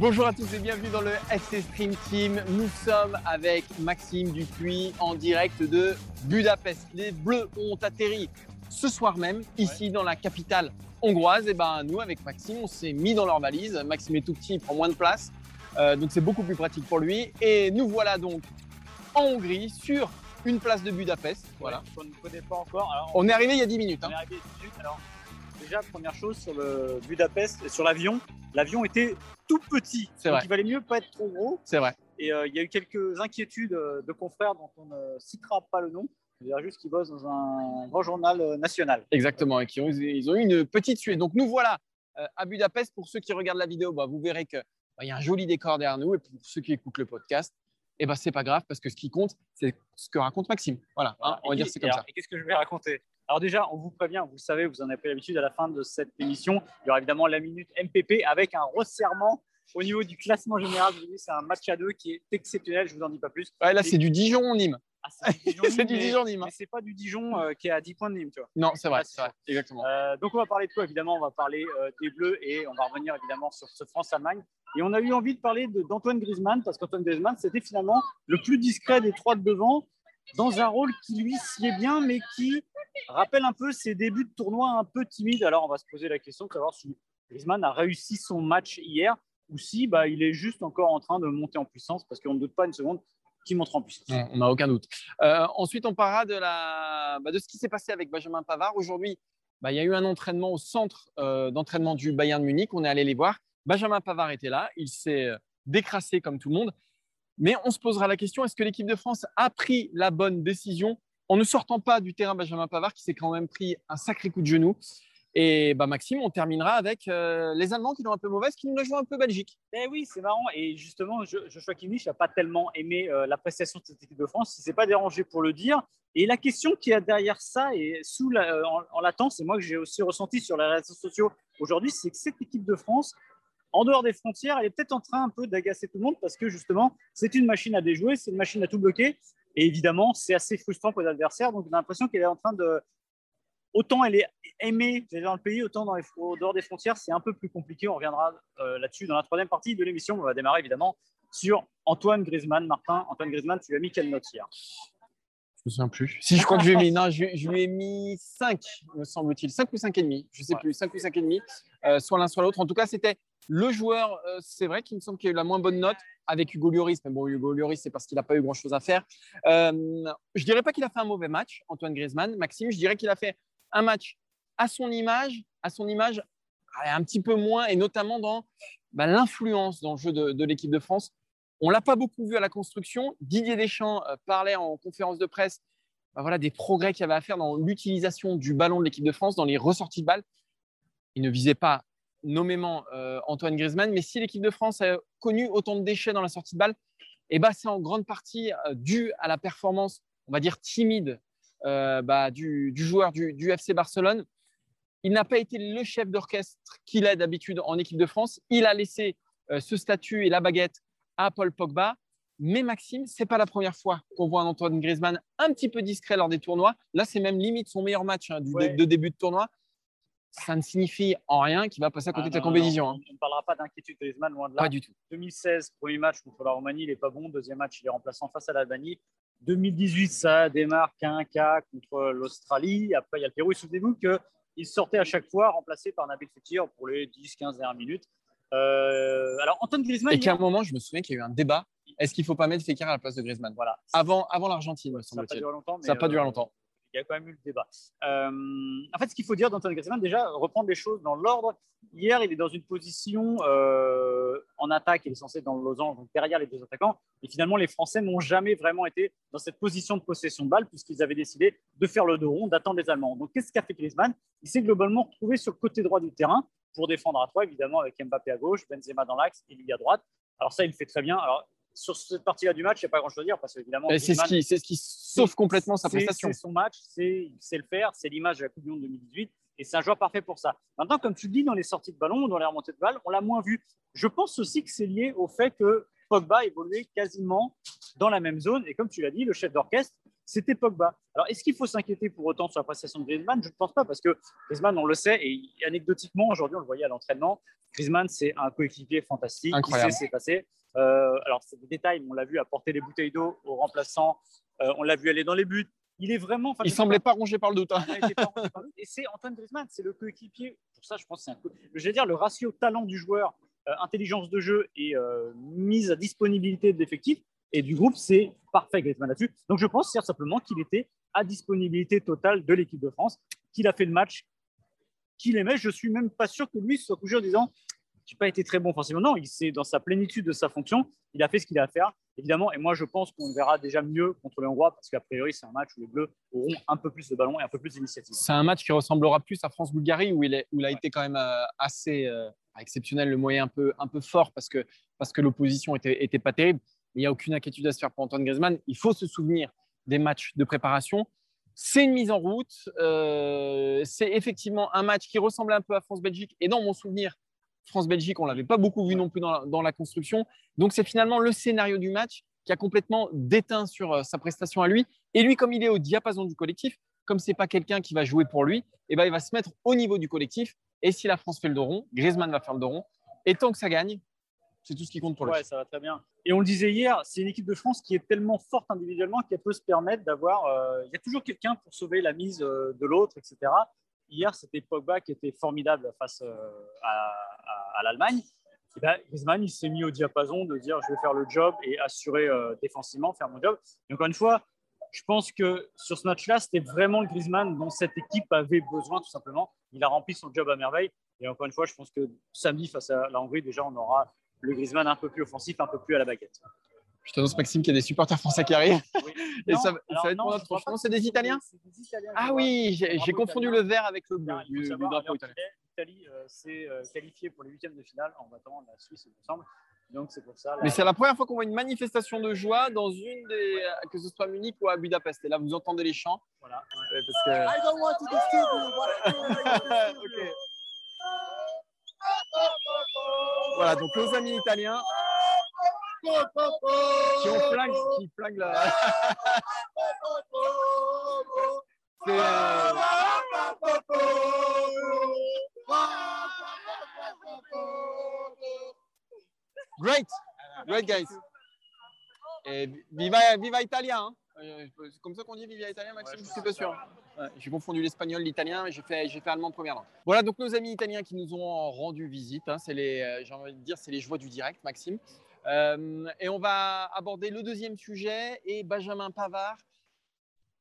Bonjour à tous et bienvenue dans le FC Stream Team. Nous sommes avec Maxime Dupuis en direct de Budapest. Les Bleus ont atterri ce soir même ici dans la capitale hongroise. Et ben nous avec Maxime, on s'est mis dans leur valise. Maxime est tout petit, il prend moins de place, Euh, donc c'est beaucoup plus pratique pour lui. Et nous voilà donc en Hongrie sur une place de Budapest. Voilà. qu'on ne connaît pas encore. Alors, On est arrivé il y a 10 minutes. on hein. est arrivé il y a 10 minutes. Alors, déjà, première chose sur le Budapest, sur l'avion, l'avion était tout petit. C'est vrai. il valait mieux pas être trop gros. C'est vrai. Et euh, il y a eu quelques inquiétudes euh, de confrères dont on ne citera pas le nom. Je veux dire juste qu'ils bossent dans un grand journal national. Exactement, et qui ont, ils ont eu une petite suée. Donc nous voilà à Budapest. Pour ceux qui regardent la vidéo, bah, vous verrez qu'il y a un joli décor derrière nous. Et pour ceux qui écoutent le podcast, eh ben, c'est pas grave parce que ce qui compte, c'est ce que raconte Maxime. Voilà, hein, on va dire c'est comme alors, ça. Et qu'est-ce que je vais raconter? Alors déjà, on vous prévient, vous le savez, vous en avez pris l'habitude à la fin de cette émission, il y aura évidemment la minute MPP avec un resserrement au niveau du classement général. C'est un match à deux qui est exceptionnel, je vous en dis pas plus. Ouais, là, c'est du Dijon-Nîmes. Ah, c'est du Dijon, mais- Dijon-Nîmes. hein. C'est pas du Dijon euh, qui est à 10 points de Nîmes, tu vois. Non, c'est vrai, c'est vrai, exactement. Euh, donc on va parler de quoi Évidemment, on va parler euh, des Bleus et on va revenir évidemment sur ce France-Allemagne. Et on a eu envie de parler de- d'Antoine Griezmann parce qu'Antoine Griezmann, c'était finalement le plus discret des trois de devant dans un rôle qui lui sied bien, mais qui rappelle un peu ses débuts de tournoi un peu timides. Alors on va se poser la question de savoir si Griezmann a réussi son match hier ou si bah, il est juste encore en train de monter en puissance parce qu'on ne doute pas une seconde monte en puissance. Non, on n'a aucun doute. Euh, ensuite, on parlera de, la, bah, de ce qui s'est passé avec Benjamin Pavard. Aujourd'hui, bah, il y a eu un entraînement au centre euh, d'entraînement du Bayern Munich. On est allé les voir. Benjamin Pavard était là. Il s'est euh, décrassé comme tout le monde. Mais on se posera la question est-ce que l'équipe de France a pris la bonne décision en ne sortant pas du terrain Benjamin Pavard, qui s'est quand même pris un sacré coup de genou? Et bah, Maxime, on terminera avec euh, les Allemands qui l'ont un peu mauvaise, qui nous la jouent un peu Belgique. Eh oui, c'est marrant. Et justement, Jo- Joshua Kimmich n'a pas tellement aimé euh, la prestation de cette équipe de France. Il ne s'est pas dérangé pour le dire. Et la question qui est derrière ça et sous la- euh, en, en latence, et moi que j'ai aussi ressenti sur les réseaux sociaux aujourd'hui, c'est que cette équipe de France, en dehors des frontières, elle est peut-être en train un peu d'agacer tout le monde parce que justement, c'est une machine à déjouer, c'est une machine à tout bloquer. Et évidemment, c'est assez frustrant pour les adversaires. Donc, on a l'impression qu'elle est en train de. Autant elle est aimée dans le pays, autant dans les, au dehors des frontières, c'est un peu plus compliqué. On reviendra euh, là-dessus dans la troisième partie de l'émission. On va démarrer évidemment sur Antoine Griezmann. Martin, Antoine Griezmann, tu lui as mis quelle note hier? Je me souviens plus. Si, je crois que je lui ai mis, non, je, je lui ai mis 5, me semble-t-il. 5 ou 5,5. Je sais Ouais. plus. 5 ou 5,5. Euh, soit l'un, soit l'autre. En tout cas, c'était le joueur, euh, c'est vrai qu'il me semble qu'il a eu la moins bonne note avec Hugo Lloris. Mais bon, Hugo Lloris, c'est parce qu'il n'a pas eu grand-chose à faire. Euh, je dirais pas qu'il a fait un mauvais match, Antoine Griezmann. Maxime, je dirais qu'il a fait un match à son image, à son image, un petit peu moins, et notamment dans bah, l'influence dans le jeu de, l'équipe de France. On l'a pas beaucoup vu à la construction. Didier Deschamps euh, parlait en conférence de presse bah, voilà, des progrès qu'il y avait à faire dans l'utilisation du ballon de l'équipe de France, dans les ressorties de balles. Il ne visait pas nommément euh, Antoine Griezmann, mais si l'équipe de France a connu autant de déchets dans la sortie de balle, eh ben, c'est en grande partie euh, dû à la performance, on va dire timide, euh, bah, du, du joueur du, du FC Barcelone. Il n'a pas été le chef d'orchestre qu'il est d'habitude en équipe de France. Il a laissé euh, ce statut et la baguette à Paul Pogba. Mais Maxime, c'est pas la première fois qu'on voit un Antoine Griezmann un petit peu discret lors des tournois. Là, c'est même limite son meilleur match hein, du, Ouais. de, de début de tournoi. Ça ne signifie en rien qu'il va passer à côté Ah, de sa non, compétition. non, hein. On ne parlera pas d'inquiétude de Griezmann, loin de là. Pas du tout. 2016, premier match contre la Roumanie, il n'est pas bon. Deuxième match, il est remplaçant face à l'Albanie. 2018, ça démarre qu'un cas contre l'Australie. Après, il y a le Pérou. Et Souvenez-vous qu'il sortait à chaque fois remplacé par Nabil Fekir pour les 10-15 dernières minutes. Euh, alors, Antoine Griezmann, Et qu'à un moment, je me souviens qu'il y a eu un débat. Est-ce qu'il ne faut pas mettre Fekir à la place de Griezmann? Voilà, Avant, avant l'Argentine, me ça n'a pas duré longtemps. Ça n'a pas duré euh, longtemps. Il y a quand même eu le débat. Euh, en fait, ce qu'il faut dire d'Antoine Griezmann, déjà, reprendre les choses dans l'ordre. Hier, il est dans une position euh, en attaque, il est censé être dans le losange, donc derrière les deux attaquants. Et finalement, les Français n'ont jamais vraiment été dans cette position de possession de balle, puisqu'ils avaient décidé de faire le dos rond, d'attendre les Allemands. Donc, qu'est-ce qu'a fait Griezmann? Il s'est globalement retrouvé sur le côté droit du terrain pour défendre à trois, évidemment, avec Mbappé à gauche, Benzema dans l'axe et lui à droite. Alors, ça, il fait très bien. Alors, sur cette partie-là du match, il n'y a pas grand-chose à dire parce qu'évidemment. C'est ce, qui, ce qui sauve complètement sa prestation. C'est son match, c'est le faire, c'est l'image de la Coupe du Monde 2018 et c'est un joueur parfait pour ça. Maintenant, comme tu le dis, dans les sorties de ballon, dans les remontées de balles, on l'a moins vu. Je pense aussi que c'est lié au fait que Pogba évoluait quasiment dans la même zone et comme tu l'as dit, le chef d'orchestre, c'était Pogba. Alors, est-ce qu'il faut s'inquiéter pour autant sur la prestation de Griezmann? Je ne pense pas, parce que Griezmann, on le sait, et anecdotiquement, aujourd'hui, on le voyait à l'entraînement, Griezmann, c'est un coéquipier fantastique. Incroyable. Il sait passé. Euh, alors, c'est des détails, on l'a vu apporter les bouteilles d'eau aux remplaçants, euh, on l'a vu aller dans les buts. Il est vraiment. Il semblait pas rongé par le doute. Hein. et c'est Antoine Griezmann, c'est le coéquipier. Pour ça, je pense que c'est un. Je dire, le ratio talent du joueur, euh, intelligence de jeu et mise à disponibilité de l'effectif et du groupe, c'est parfait Griezmann là-dessus. Donc, je pense simplement qu'il était à disponibilité totale de l'équipe de France, qu'il a fait le match qu'il aimait. Je suis même pas sûr que lui soit couché en disant j'ai pas été très bon forcément. Non, il s'est dans sa plénitude de sa fonction, il a fait ce qu'il a à faire, évidemment. Et moi, je pense qu'on verra déjà mieux contre les Hongrois parce qu'a priori, c'est un match où les Bleus auront un peu plus de ballon et un peu plus d'initiative. C'est un match qui ressemblera plus à France-Bulgarie où il, est, où il a été quand même euh, assez euh, exceptionnel, le moyen un peu, un peu fort parce que, parce que l'opposition était, était pas terrible. Il n'y a aucune inquiétude à se faire pour Antoine Griezmann. Il faut se souvenir des matchs de préparation. C'est une mise en route. Euh, c'est effectivement un match qui ressemble un peu à France-Belgique. Et dans mon souvenir, France-Belgique, on ne l'avait pas beaucoup vu non plus dans la, construction. Donc, c'est finalement le scénario du match qui a complètement déteint sur euh, sa prestation à lui. Et lui, comme il est au diapason du collectif, comme ce n'est pas quelqu'un qui va jouer pour lui, eh ben, il va se mettre au niveau du collectif. Et si la France fait le dos rond, Griezmann va faire le dos rond. Et tant que ça gagne, c'est tout ce qui compte pour lui. Ouais, ça va très bien. Et on le disait hier, c'est une équipe de France qui est tellement forte individuellement qu'elle peut se permettre d'avoir. Euh, il y a toujours quelqu'un pour sauver la mise euh, de l'autre, etc. Hier, c'était Pogba qui était formidable face à, à, l'Allemagne, eh ben, Griezmann il s'est mis au diapason de dire je vais faire le job et assurer euh, défensivement, faire mon job. Et encore une fois, je pense que sur ce match-là, c'était vraiment le Griezmann dont cette équipe avait besoin tout simplement. Il a rempli son job à merveille. Et encore une fois, je pense que samedi face à la Hongrie, déjà, on aura le Griezmann un peu plus offensif, un peu plus à la baguette. Je t'annonce, Maxime, qu'il y a des supporters français qui arrivent. Et ça, va être pour notre C'est des Italiens, des Italiens Ah oui, j'ai confondu le vert avec le bleu du, drapeau italien. L'Italie euh, s'est euh, qualifiée pour les huitièmes de finale en battant la Suisse, il me semble. Donc c'est pour ça. Mais c'est la première fois qu'on voit une manifestation de joie dans une des, euh, que ce soit Munich ou à Budapest. Et là, vous entendez les chants. Voilà. Parce que... I don't want to okay. Voilà, donc nos amis italiens qui ont flingue, qui flingue la. Great, great guys. Et viva, viva Italia. Hein. C'est comme ça qu'on dit Viva Italien, Maxime Je suis pas sûr. j'ai confondu l'espagnol, l'italien, j'ai fait, j'ai fait allemand première langue. Voilà, donc nos amis italiens qui nous ont rendu visite. Hein, c'est les, euh, j'ai envie de dire, c'est les joies du direct, Maxime. Euh, et on va aborder le deuxième sujet et Benjamin Pavard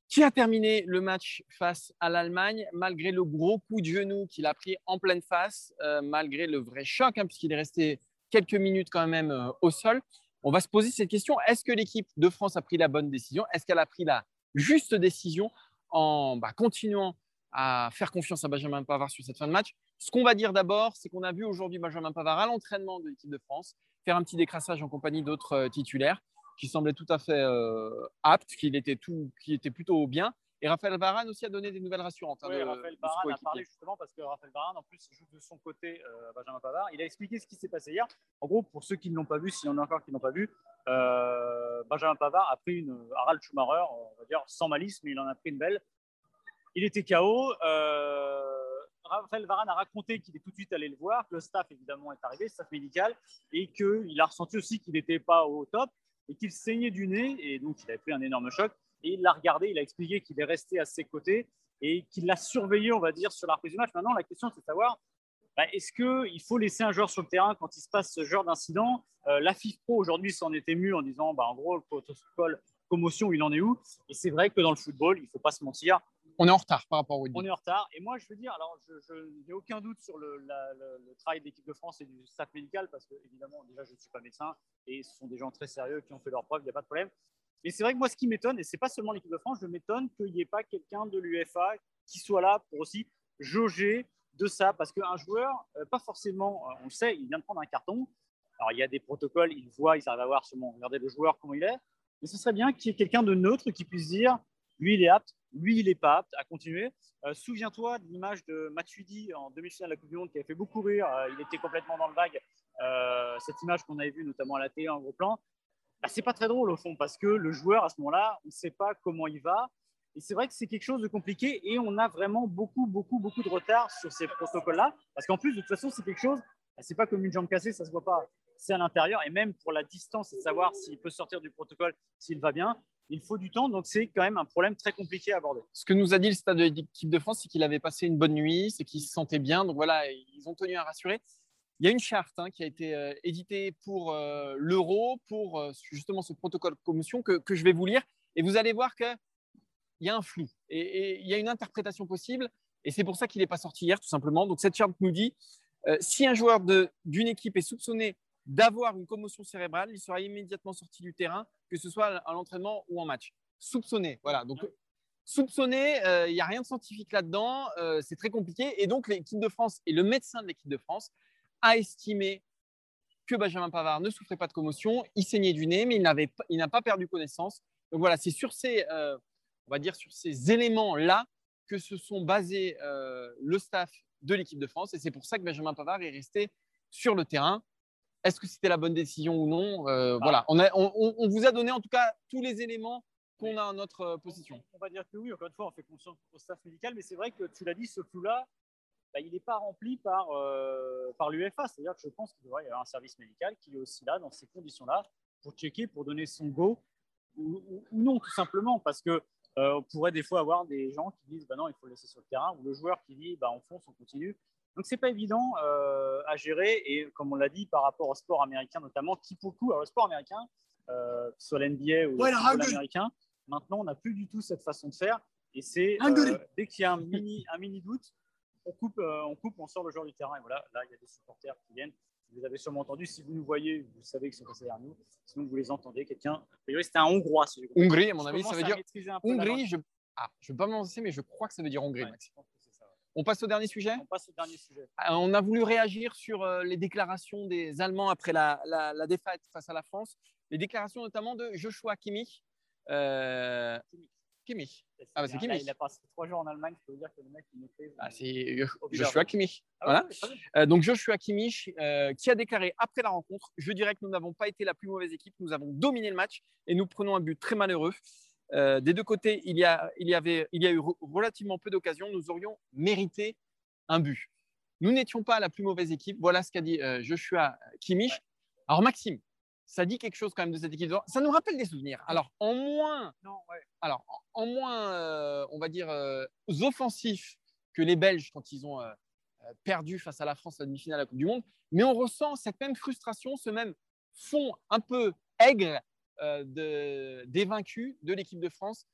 qui a terminé le match face à l'Allemagne malgré le gros coup de genou qu'il a pris en pleine face, euh, malgré le vrai choc, hein, puisqu'il est resté quelques minutes quand même euh, au sol. On va se poser cette question est-ce que l'équipe de France a pris la bonne décision? Est-ce qu'elle a pris la juste décision en bah, continuant à faire confiance à Benjamin Pavard sur cette fin de match? Ce qu'on va dire d'abord, c'est qu'on a vu aujourd'hui Benjamin Pavard à l'entraînement de l'équipe de France faire un petit décrassage en compagnie d'autres euh, titulaires qui semblaient tout à fait euh, aptes, qui était, tout, qui était plutôt bien. Et Raphaël Varane aussi a donné des nouvelles rassurantes. Hein, oui, Raphaël Varane a parlé justement parce que Raphaël Varane, en plus, joue de son côté euh, Benjamin Pavard. Il a expliqué ce qui s'est passé hier. En gros, pour ceux qui ne l'ont pas vu, s'il y en a encore qui n'ont pas vu, Benjamin Pavard a pris une Harald Schumacher, on va dire sans malice, mais il en a pris une belle. Il était KO. Raphaël Varane a raconté qu'il est tout de suite allé le voir, que le staff évidemment est arrivé, le staff médical, et qu'il a ressenti aussi qu'il n'était pas au top et qu'il saignait du nez, et donc il avait pris un énorme choc. Et il l'a regardé, il a expliqué qu'il est resté à ses côtés et qu'il l'a surveillé, on va dire, sur la reprise du match. Maintenant, la question, c'est de savoir bah, est-ce qu'il faut laisser un joueur sur le terrain quand il se passe ce genre d'incident? Euh, La FIFPro aujourd'hui s'en est émue en disant bah, en gros, le protocole commotion, il en est où? Et c'est vrai que dans le football, il ne faut pas se mentir, On est en retard par rapport au On est en retard. Et moi, je veux dire, alors, je, n'ai aucun doute sur le, travail de l'équipe de France et du staff médical, parce que, évidemment, déjà, je ne suis pas médecin et ce sont des gens très sérieux qui ont fait leurs preuves, il n'y a pas de problème. Mais c'est vrai que moi, ce qui m'étonne, et ce n'est pas seulement l'équipe de France, je m'étonne qu'il n'y ait pas quelqu'un de l'UFA qui soit là pour aussi jauger de ça. Parce qu'un joueur, euh, pas forcément, euh, on le sait, il vient de prendre un carton. Alors, il y a des protocoles, il voit, ils arrivent à voir sûrement, regardez le joueur, comment il est. Mais ce serait bien qu'il y ait quelqu'un de neutre qui puisse dire lui, il est apte, lui, il n'est pas apte à continuer. Euh, souviens-toi de l'image de Matuidi en demi-finale de la Coupe du Monde qui a fait beaucoup rire. Il était complètement dans le vague. Cette image qu'on avait vue notamment à la télé en gros plan, bah, c'est pas très drôle au fond parce que le joueur à ce moment-là, on ne sait pas comment il va. Et c'est vrai que c'est quelque chose de compliqué et on a vraiment beaucoup, beaucoup, beaucoup de retard sur ces protocoles-là. Parce qu'en plus, de toute façon, c'est quelque chose, bah, c'est pas comme une jambe cassée, ça se voit pas. C'est à l'intérieur et même pour la distance et savoir s'il peut sortir du protocole, s'il va bien, il faut du temps, donc c'est quand même un problème très compliqué à aborder. Ce que nous a dit le stade de l'équipe de France, c'est qu'il avait passé une bonne nuit, c'est qu'il se sentait bien, donc voilà, ils ont tenu à rassurer. Il y a une charte hein, qui a été euh, éditée pour euh, l'euro, pour euh, justement ce protocole de commotion que, je vais vous lire, et vous allez voir qu'il y a un flou, et, il y a une interprétation possible, et c'est pour ça qu'il n'est pas sorti hier, tout simplement. Donc cette charte nous dit, si un joueur d'une équipe est soupçonné d'avoir une commotion cérébrale, il sera immédiatement sorti du terrain, que ce soit à l'entraînement ou en match. Soupçonné, voilà. Donc, soupçonné, euh, il n'y a rien de scientifique là-dedans, euh, c'est très compliqué. Et donc, l'équipe de France et le médecin de l'équipe de France a estimé que Benjamin Pavard ne souffrait pas de commotion, il saignait du nez, mais il n'a pas perdu connaissance. Donc voilà, c'est sur ces, euh, on va dire, sur ces éléments-là que se sont basés le staff de l'équipe de France. Et c'est pour ça que Benjamin Pavard est resté sur le terrain. Est-ce que c'était la bonne décision ou non? Euh, Voilà, on, on, vous a donné en tout cas tous les éléments qu'on a en notre euh, position. On va dire que oui, encore une fois, on fait confiance au staff médical, mais c'est vrai que tu l'as dit, ce flou-là, bah, il n'est pas rempli par, euh, par l'UFA. C'est-à-dire que je pense qu'il devrait y avoir un service médical qui est aussi là, dans ces conditions-là, pour checker, pour donner son go ou, non, tout simplement. Parce que on pourrait des fois avoir des gens qui disent bah non, il faut le laisser sur le terrain, ou le joueur qui dit bah, on fonce, on continue. Donc, c'est pas évident euh, à gérer. Et comme on l'a dit, par rapport au sport américain notamment, qui beaucoup, alors le sport américain, euh, soit l'NBA ou le américain, maintenant, on n'a plus du tout cette façon de faire. Et c'est euh, dès qu'il y a un mini, un mini doute, on coupe, euh, on coupe, on sort le joueur du terrain. Et voilà, là, il y a des supporters qui viennent. Vous avez sûrement entendu. Si vous nous voyez, vous savez qu'ils sont passés derrière nous. Sinon, vous les entendez. Quelqu'un, a priori, c'était un Hongrois. Hongrie, à mon avis, ça veut dire. Hongrie, je. Ah, je ne veux pas m'avancer, mais je crois que ça veut dire Hongrie, on passe au dernier sujet On passe au dernier sujet. Euh, on a voulu réagir sur euh, les déclarations des Allemands après la, défaite face à la France. Les déclarations notamment de Joshua Kimmich. Euh, Kimmich. Ah, bah, c'est Kimmich. il a passé trois jours en Allemagne, je peux dire que le mec, il fait. Ah, c'est Joshua Kimmich. Ah voilà. donc Joshua Kimmich qui a déclaré après la rencontre Je dirais que nous n'avons pas été la plus mauvaise équipe, nous avons dominé le match et nous prenons un but très malheureux. Euh, des deux côtés, il y, a, il, y avait, il y a eu relativement peu d'occasions. Nous aurions mérité un but. Nous n'étions pas la plus mauvaise équipe. Voilà ce qu'a dit euh, Joshua Kimmich. Alors, Maxime, ça dit quelque chose quand même de cette équipe. Ça nous rappelle des souvenirs. Alors, en moins, alors, en moins euh, on va dire, offensifs que les Belges quand ils ont perdu face à la France à la demi-finale de la Coupe du Monde. Mais on ressent cette même frustration, ce même fond un peu aigre euh, de, des vaincus de l'équipe de France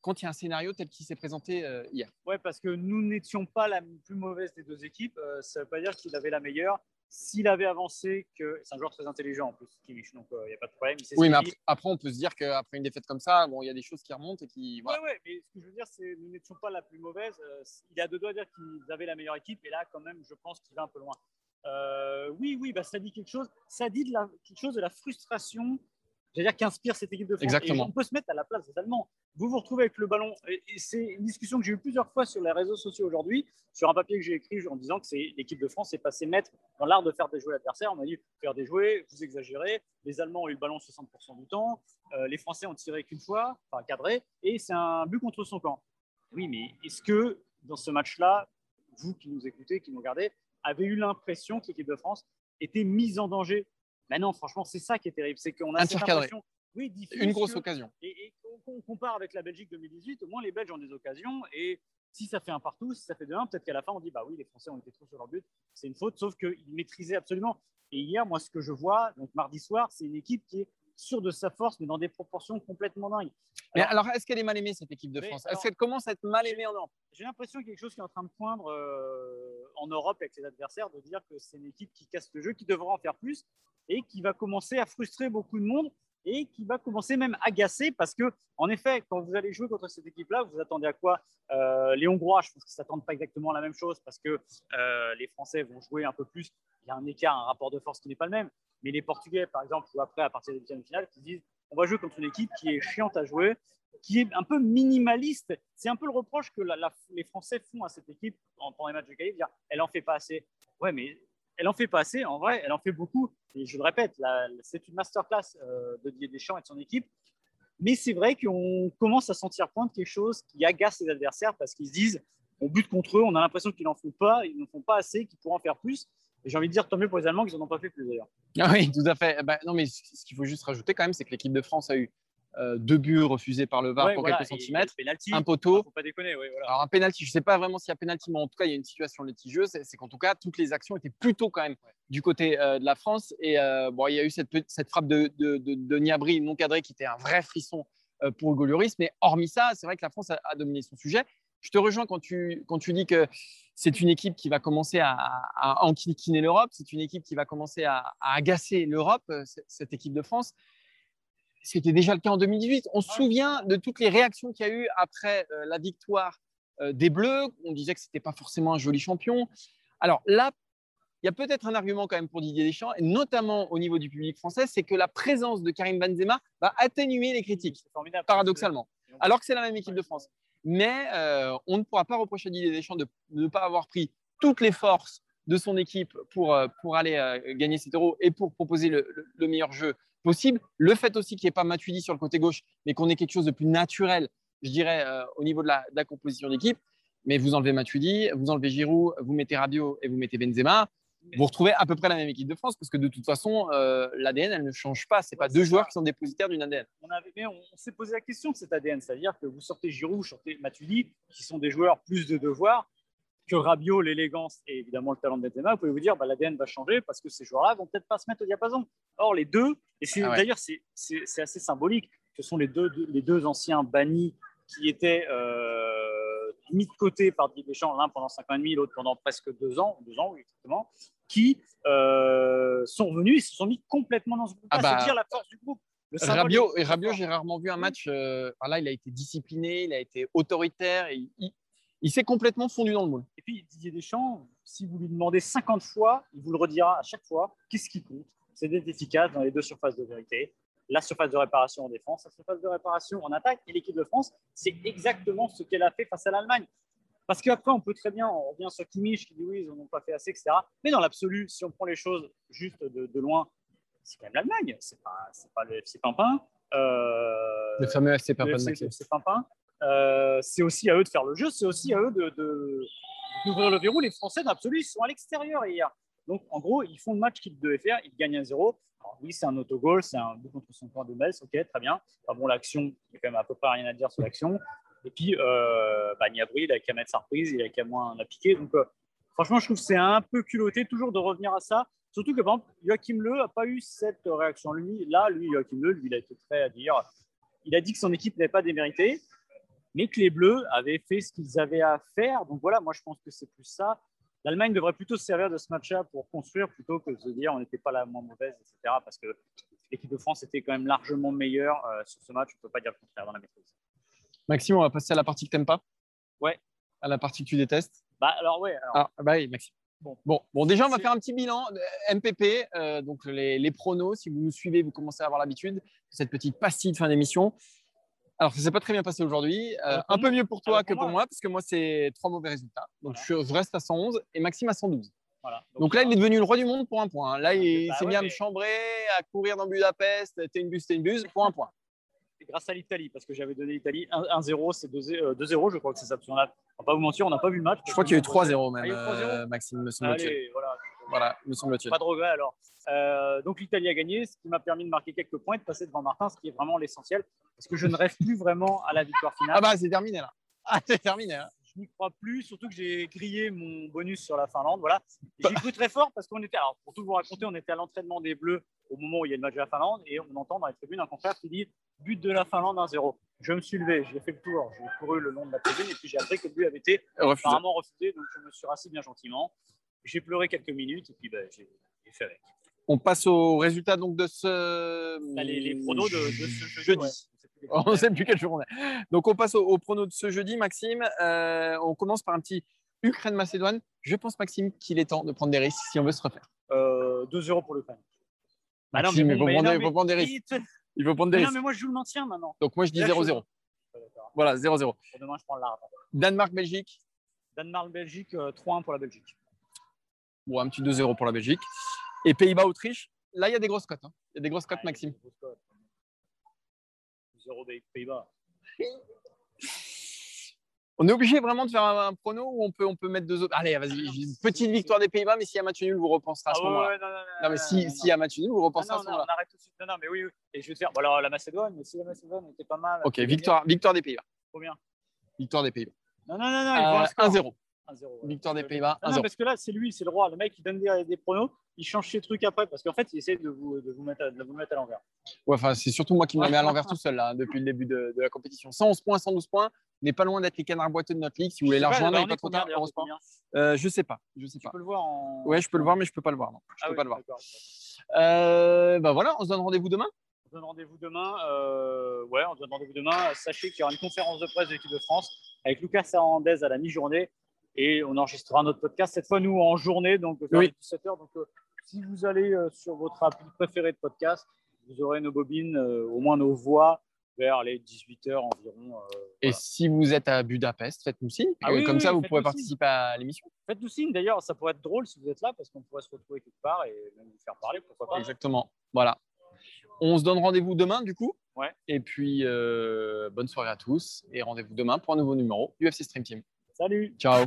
quand il y a un scénario tel qu'il s'est présenté euh, hier. Oui, parce que nous n'étions pas la plus mauvaise des deux équipes. Euh, ça ne veut pas dire qu'il avait la meilleure. S'il avait avancé, que c'est un joueur très intelligent en plus, Kimmich, donc il n'y a pas de problème. oui, mais après, on peut se dire qu'après une défaite comme ça, bon, il y a des choses qui remontent et qui. Oui, ouais, mais ce que je veux dire, c'est nous n'étions pas la plus mauvaise. il a deux doigts à dire qu'ils avaient la meilleure équipe, et là, quand même, je pense qu'il va un peu loin. oui, oui, bah, ça dit quelque chose. Ça dit de la, quelque chose de la frustration dire qu'inspire cette équipe de France. Exactement. on peut se mettre à la place des Allemands. Vous vous retrouvez avec le ballon. Et c'est une discussion que j'ai eue plusieurs fois sur les réseaux sociaux aujourd'hui, sur un papier que j'ai écrit en disant que l'équipe de France est passée maître dans l'art de faire déjouer l'adversaire. On m'a dit faire déjouer, vous exagérez. Les Allemands ont eu le ballon 60% du temps. Euh, les Français ont tiré qu'une fois, enfin cadré. Et c'est un but contre son camp. Oui, mais est-ce que dans ce match-là, vous qui nous écoutez, qui nous regardez, avez eu l'impression que l'équipe de France était mise en danger mais non, franchement, c'est ça qui est terrible. C'est qu'on a cette impression. Oui, une grosse occasion. Et, on compare avec la Belgique 2018, au moins les Belges ont des occasions. Et si ça fait un partout, si ça fait deux 1 peut-être qu'à la fin, on dit bah oui, les Français ont été trop sur leur but. C'est une faute, sauf qu'ils maîtrisaient absolument. Et hier, moi, ce que je vois, donc mardi soir, c'est une équipe qui est sûr de sa force, mais dans des proportions complètement dingues. Mais alors, est-ce qu'elle est mal aimée, cette équipe de France? Est-ce qu'elle commence à être mal aimée en Europe? J'ai l'impression qu'il y a quelque chose qui est en train de poindre euh, en Europe avec ses adversaires, de dire que c'est une équipe qui casse le jeu, qui devrait en faire plus et qui va commencer à frustrer beaucoup de monde et qui va commencer même à agacer parce que, en effet, quand vous allez jouer contre cette équipe-là, vous attendez à quoi euh, Les Hongrois, je pense qu'ils ne s'attendent pas exactement à la même chose parce que euh, les Français vont jouer un peu plus. Il y a un écart, un rapport de force qui n'est pas le même. Mais les Portugais, par exemple, ou après, à partir des deuxièmes finales, qui disent on va jouer contre une équipe qui est chiante à jouer, qui est un peu minimaliste. C'est un peu le reproche que les Français font à cette équipe pendant les matchs de qualif, dire elle en fait pas assez. Ouais, mais elle en fait pas assez. En vrai, elle en fait beaucoup. Et je le répète, c'est une masterclass euh, de Didier Deschamps et de son équipe. Mais c'est vrai qu'on commence à sentir pointe quelque chose qui agace les adversaires parce qu'ils se disent on bute contre eux, on a l'impression qu'ils n'en font pas, ils ne font pas assez, qu'ils pourront en faire plus. Et j'ai envie de dire tant mieux pour les Allemands qu'ils n'en ont pas fait plus d'ailleurs. Ah oui, tout à fait. Bah, non, mais ce qu'il faut juste rajouter quand même, c'est que l'équipe de France a eu euh, deux buts refusés par le VAR pour quelques centimètres, un poteau. Faut pas déconner, voilà. Alors un penalty, je ne sais pas vraiment s'il y a penalty, mais en tout cas il y a une situation litigieuse. C'est qu'en tout cas toutes les actions étaient plutôt quand même du côté euh, de la France. Et euh, bon, il y a eu cette, cette frappe de, de, de, Niabri non cadrée qui était un vrai frisson pour Hugo Lloris. Mais hormis ça, c'est vrai que la France a, a, dominé son sujet. Je te rejoins quand tu, quand tu dis que c'est une équipe qui va commencer à, à enquiquiner l'Europe, c'est une équipe qui va commencer à, à agacer l'Europe, cette équipe de France. C'était déjà le cas en 2018. On se souvient de toutes les réactions qu'il y a eu après euh, la victoire euh, des Bleus. On disait que ce n'était pas forcément un joli champion. Alors là, il y a peut-être un argument quand même pour Didier Deschamps, et notamment au niveau du public français, c'est que la présence de Karim Benzema va atténuer les critiques, paradoxalement, alors que c'est la même équipe de France. Mais euh, on ne pourra pas reprocher à Didier Deschamps de, ne pas avoir pris toutes les forces de son équipe pour, pour aller gagner cet euro et pour proposer le, le meilleur jeu possible. Le fait aussi qu'il n'y ait pas Matuidi sur le côté gauche, mais qu'on ait quelque chose de plus naturel, je dirais, euh, au niveau de la, composition d'équipe. Mais vous enlevez Matuidi, vous enlevez Giroud, vous mettez Rabiot et vous mettez Benzema. Vous retrouvez à peu près la même équipe de France parce que de toute façon, euh, l'ADN, elle ne change pas. Ce pas deux joueurs qui sont dépositaires d'une ADN. On, on, s'est posé la question de cet ADN, c'est-à-dire que vous sortez Giroud, vous sortez Matuidi, qui sont des joueurs plus de devoir que Rabiot, l'élégance et évidemment le talent de Benzema, vous pouvez vous dire bah, l'ADN va changer parce que ces joueurs-là vont peut-être pas se mettre au diapason. Or, les deux, et ah d'ailleurs c'est assez symbolique, ce sont les deux, les deux anciens bannis qui étaient euh, mis de côté par Didier Deschamps, l'un pendant 5 ans et demi, l'autre pendant presque 2 ans, deux ans, oui, exactement, qui euh, sont revenus et se sont mis complètement dans ce groupe. Ah bah, c'est dire la force du groupe. Rabiot, et Rabiot, j'ai rarement vu un match. Euh, là, il a été discipliné, il a été autoritaire. Et il, il s'est complètement fondu dans le moule. Et puis Didier Deschamps, si vous lui demandez 50 fois, il vous le redira à chaque fois. Qu'est-ce qui compte? C'est d'être efficace dans les deux surfaces de vérité. La surface de réparation en défense, la surface de réparation en attaque. Et l'équipe de France, c'est exactement ce qu'elle a fait face à l'Allemagne. Parce qu'après, on peut très bien, on revient sur Kimmich qui dit oui, ils n'ont pas fait assez, etc. Mais dans l'absolu, si on prend les choses juste de, loin, c'est quand même l'Allemagne. C'est pas, pas le FC Pimpin. Euh, le fameux FC Pimpin. Pimpin. Euh, c'est aussi à eux de faire le jeu, c'est aussi à eux de, d'ouvrir le verrou. Les Français, dans l'absolu, ils sont à l'extérieur hier. Donc, en gros, ils font le match qu'ils devaient faire, ils gagnent un 0 oui, c'est un autogol, c'est un but contre son camp de Metz, ok, très bien. bon, l'action, il n'y a quand même à peu près rien à dire sur l'action. Et puis, euh, bah, il a qu'à mettre sa reprise, il a qu'à moins la piquer. Donc, euh, franchement, je trouve que c'est un peu culotté toujours de revenir à ça. Surtout que, par exemple, Joachim Le n'a pas eu cette réaction. Lui, là, lui, Joachim Le, lui, il a été très à dire. Il a dit que son équipe n'avait pas démérité mais que les Bleus avaient fait ce qu'ils avaient à faire. Donc voilà, moi je pense que c'est plus ça. L'Allemagne devrait plutôt se servir de ce match-là pour construire plutôt que de se dire on n'était pas la moins mauvaise, etc. Parce que l'équipe de France était quand même largement meilleure euh, sur ce match. On ne peut pas dire le contraire dans la maîtrise. Maxime, on va passer à la partie que tu n'aimes pas. Ouais. À la partie que tu détestes. Bah alors ouais. Ah, bah oui, Maxime. Bon. Bon, bon, déjà, on va faire un petit bilan. MPP, euh, donc les, les, pronos. Si vous nous suivez, vous commencez à avoir l'habitude de cette petite pastille de fin d'émission. Alors, ça s'est pas très bien passé aujourd'hui. Euh, un peu mieux pour toi que pour moi, parce que moi, c'est trois mauvais résultats. Donc, je, reste à 111 et Maxime à 112. Donc, là, il est devenu le roi du monde pour un point. Là, il bah s'est mis à me chambrer, à courir dans Budapest. T'es une buse, t'es une buse, pour un point. grâce à l'Italie, parce que j'avais donné l'Italie 1-0, c'est 2-0, euh, je crois que c'est ça. On ne va pas vous mentir, on n'a pas vu le match. Je crois qu'il y a eu 3-0 même, euh, Maxime, me semble-t-il. Voilà, voilà, me semble-t-il. Pas de regret alors. Euh, donc l'Italie a gagné, ce qui m'a permis de marquer quelques points et de passer devant Martin, ce qui est vraiment l'essentiel, parce que je ne rêve plus vraiment à la victoire finale. Ah bah c'est terminé là. Ah c'est terminé. Là. Je n'y crois plus, surtout que j'ai grillé mon bonus sur la Finlande. Voilà. J'y cru très fort parce qu'on était, alors pour tout vous raconter, on était à l'entraînement des Bleus au moment où il y a le match de la Finlande et on entend dans les tribunes un confrère qui dit but de la Finlande 1-0. Je me suis levé, j'ai fait le tour, j'ai couru le long de la tribune et puis j'ai appris que le but avait été Refusé. apparemment refusé, donc je me suis rassis bien gentiment. J'ai pleuré quelques minutes et puis ben, j'ai j'ai fait avec. On passe au résultat donc de ce Là, les, les pronos de, de ce jeudi. Jeudi. ouais. On ne sait plus quelle journée. Donc on passe au, au prono de ce jeudi, Maxime. Euh, on commence par un petit Ukraine-Macédoine. Je pense, Maxime, qu'il est temps de prendre des risques si on veut se refaire. Euh, 2-0 pour l'Ukraine. Ah non, mais bon, mais prendre, non, il faut prendre des risques. Il faut prendre des non, risques. mais moi je joue le maintien maintenant. Donc moi je dis Là, je 0-0. suis- Ouais, d'accord. Voilà, 0-0. Pour demain, je prends large. Danemark-Belgique. Danemark-Belgique, euh, 3-1 pour la Belgique. Bon, un petit 2-0 pour la Belgique. Et Pays-Bas-Autriche. Là, il y a des grosses cotes. hein. Il y a des grosses cotes, Ouais, Maxime. 0 des Pays-Bas. On est obligé vraiment de faire un, un prono ou on peut, on peut mettre deux autres Allez, vas-y. une Petite victoire des Pays-Bas, mais s'il y a match nul, vous repenserez à ce Ah moment-là. ouais, non, non, non, Non, mais si- y a match nul, vous repenserez Ah à ce moment-là. on arrête tout de suite. Non, non, mais oui, oui. Et je vais te faire. Bon, alors la Macédoine, mais si la Macédoine était pas mal. Ok, victoire, victoire des Pays-Bas. Combien? Victoire des Pays-Bas. Non, non, non, non, Euh, score. 1-0. 1-0. ouais. Victoire des que- Pays-Bas, Non, non, 1-0. parce que là, c'est lui, c'est le roi. Le mec, il donne des, des pronos, il change ses trucs après, parce qu'en fait, il essaie de vous, de vous, mettre, à, de vous mettre à l'envers. Ouais, enfin, c'est surtout moi qui me mets à l'envers tout seul là, hein, depuis le début de, de la compétition. 111 points, 112 points. N'est pas loin d'être les canards boiteux de notre ligue. Si vous voulez la rejoindre, il n'est pas trop tard. combien Euh, je sais pas. Je sais Tu pas. peux le voir en. Ouais, je peux le voir, mais je peux pas le voir. Non, je Ah peux oui, pas le voir. Euh, bah voilà, on se donne rendez-vous demain. On se donne rendez-vous demain. euh, ouais, on se donne rendez-vous demain. Sachez qu'il y aura une conférence de presse de l'équipe de France avec Lucas Hernandez à la mi-journée et on enregistrera notre podcast cette fois nous en journée, donc vers Oui. les 17h. Donc euh, si vous allez euh, sur votre appli préférée de podcast, vous aurez nos bobines, euh, au moins nos voix vers les 18h environ. euh, Et voilà. si vous êtes à Budapest, faites-nous signe. Ah oui, Comme oui, ça, oui, vous pourrez signe. participer à l'émission. Faites-nous signe d'ailleurs, ça pourrait être drôle si vous êtes là parce qu'on pourrait se retrouver quelque part et même vous faire parler, pourquoi pas. Exactement. Voilà. On se donne rendez-vous demain, du coup. Ouais. Et puis, euh, bonne soirée à tous. Et rendez-vous demain pour un nouveau numéro UFC Stream Team. Salut Ciao.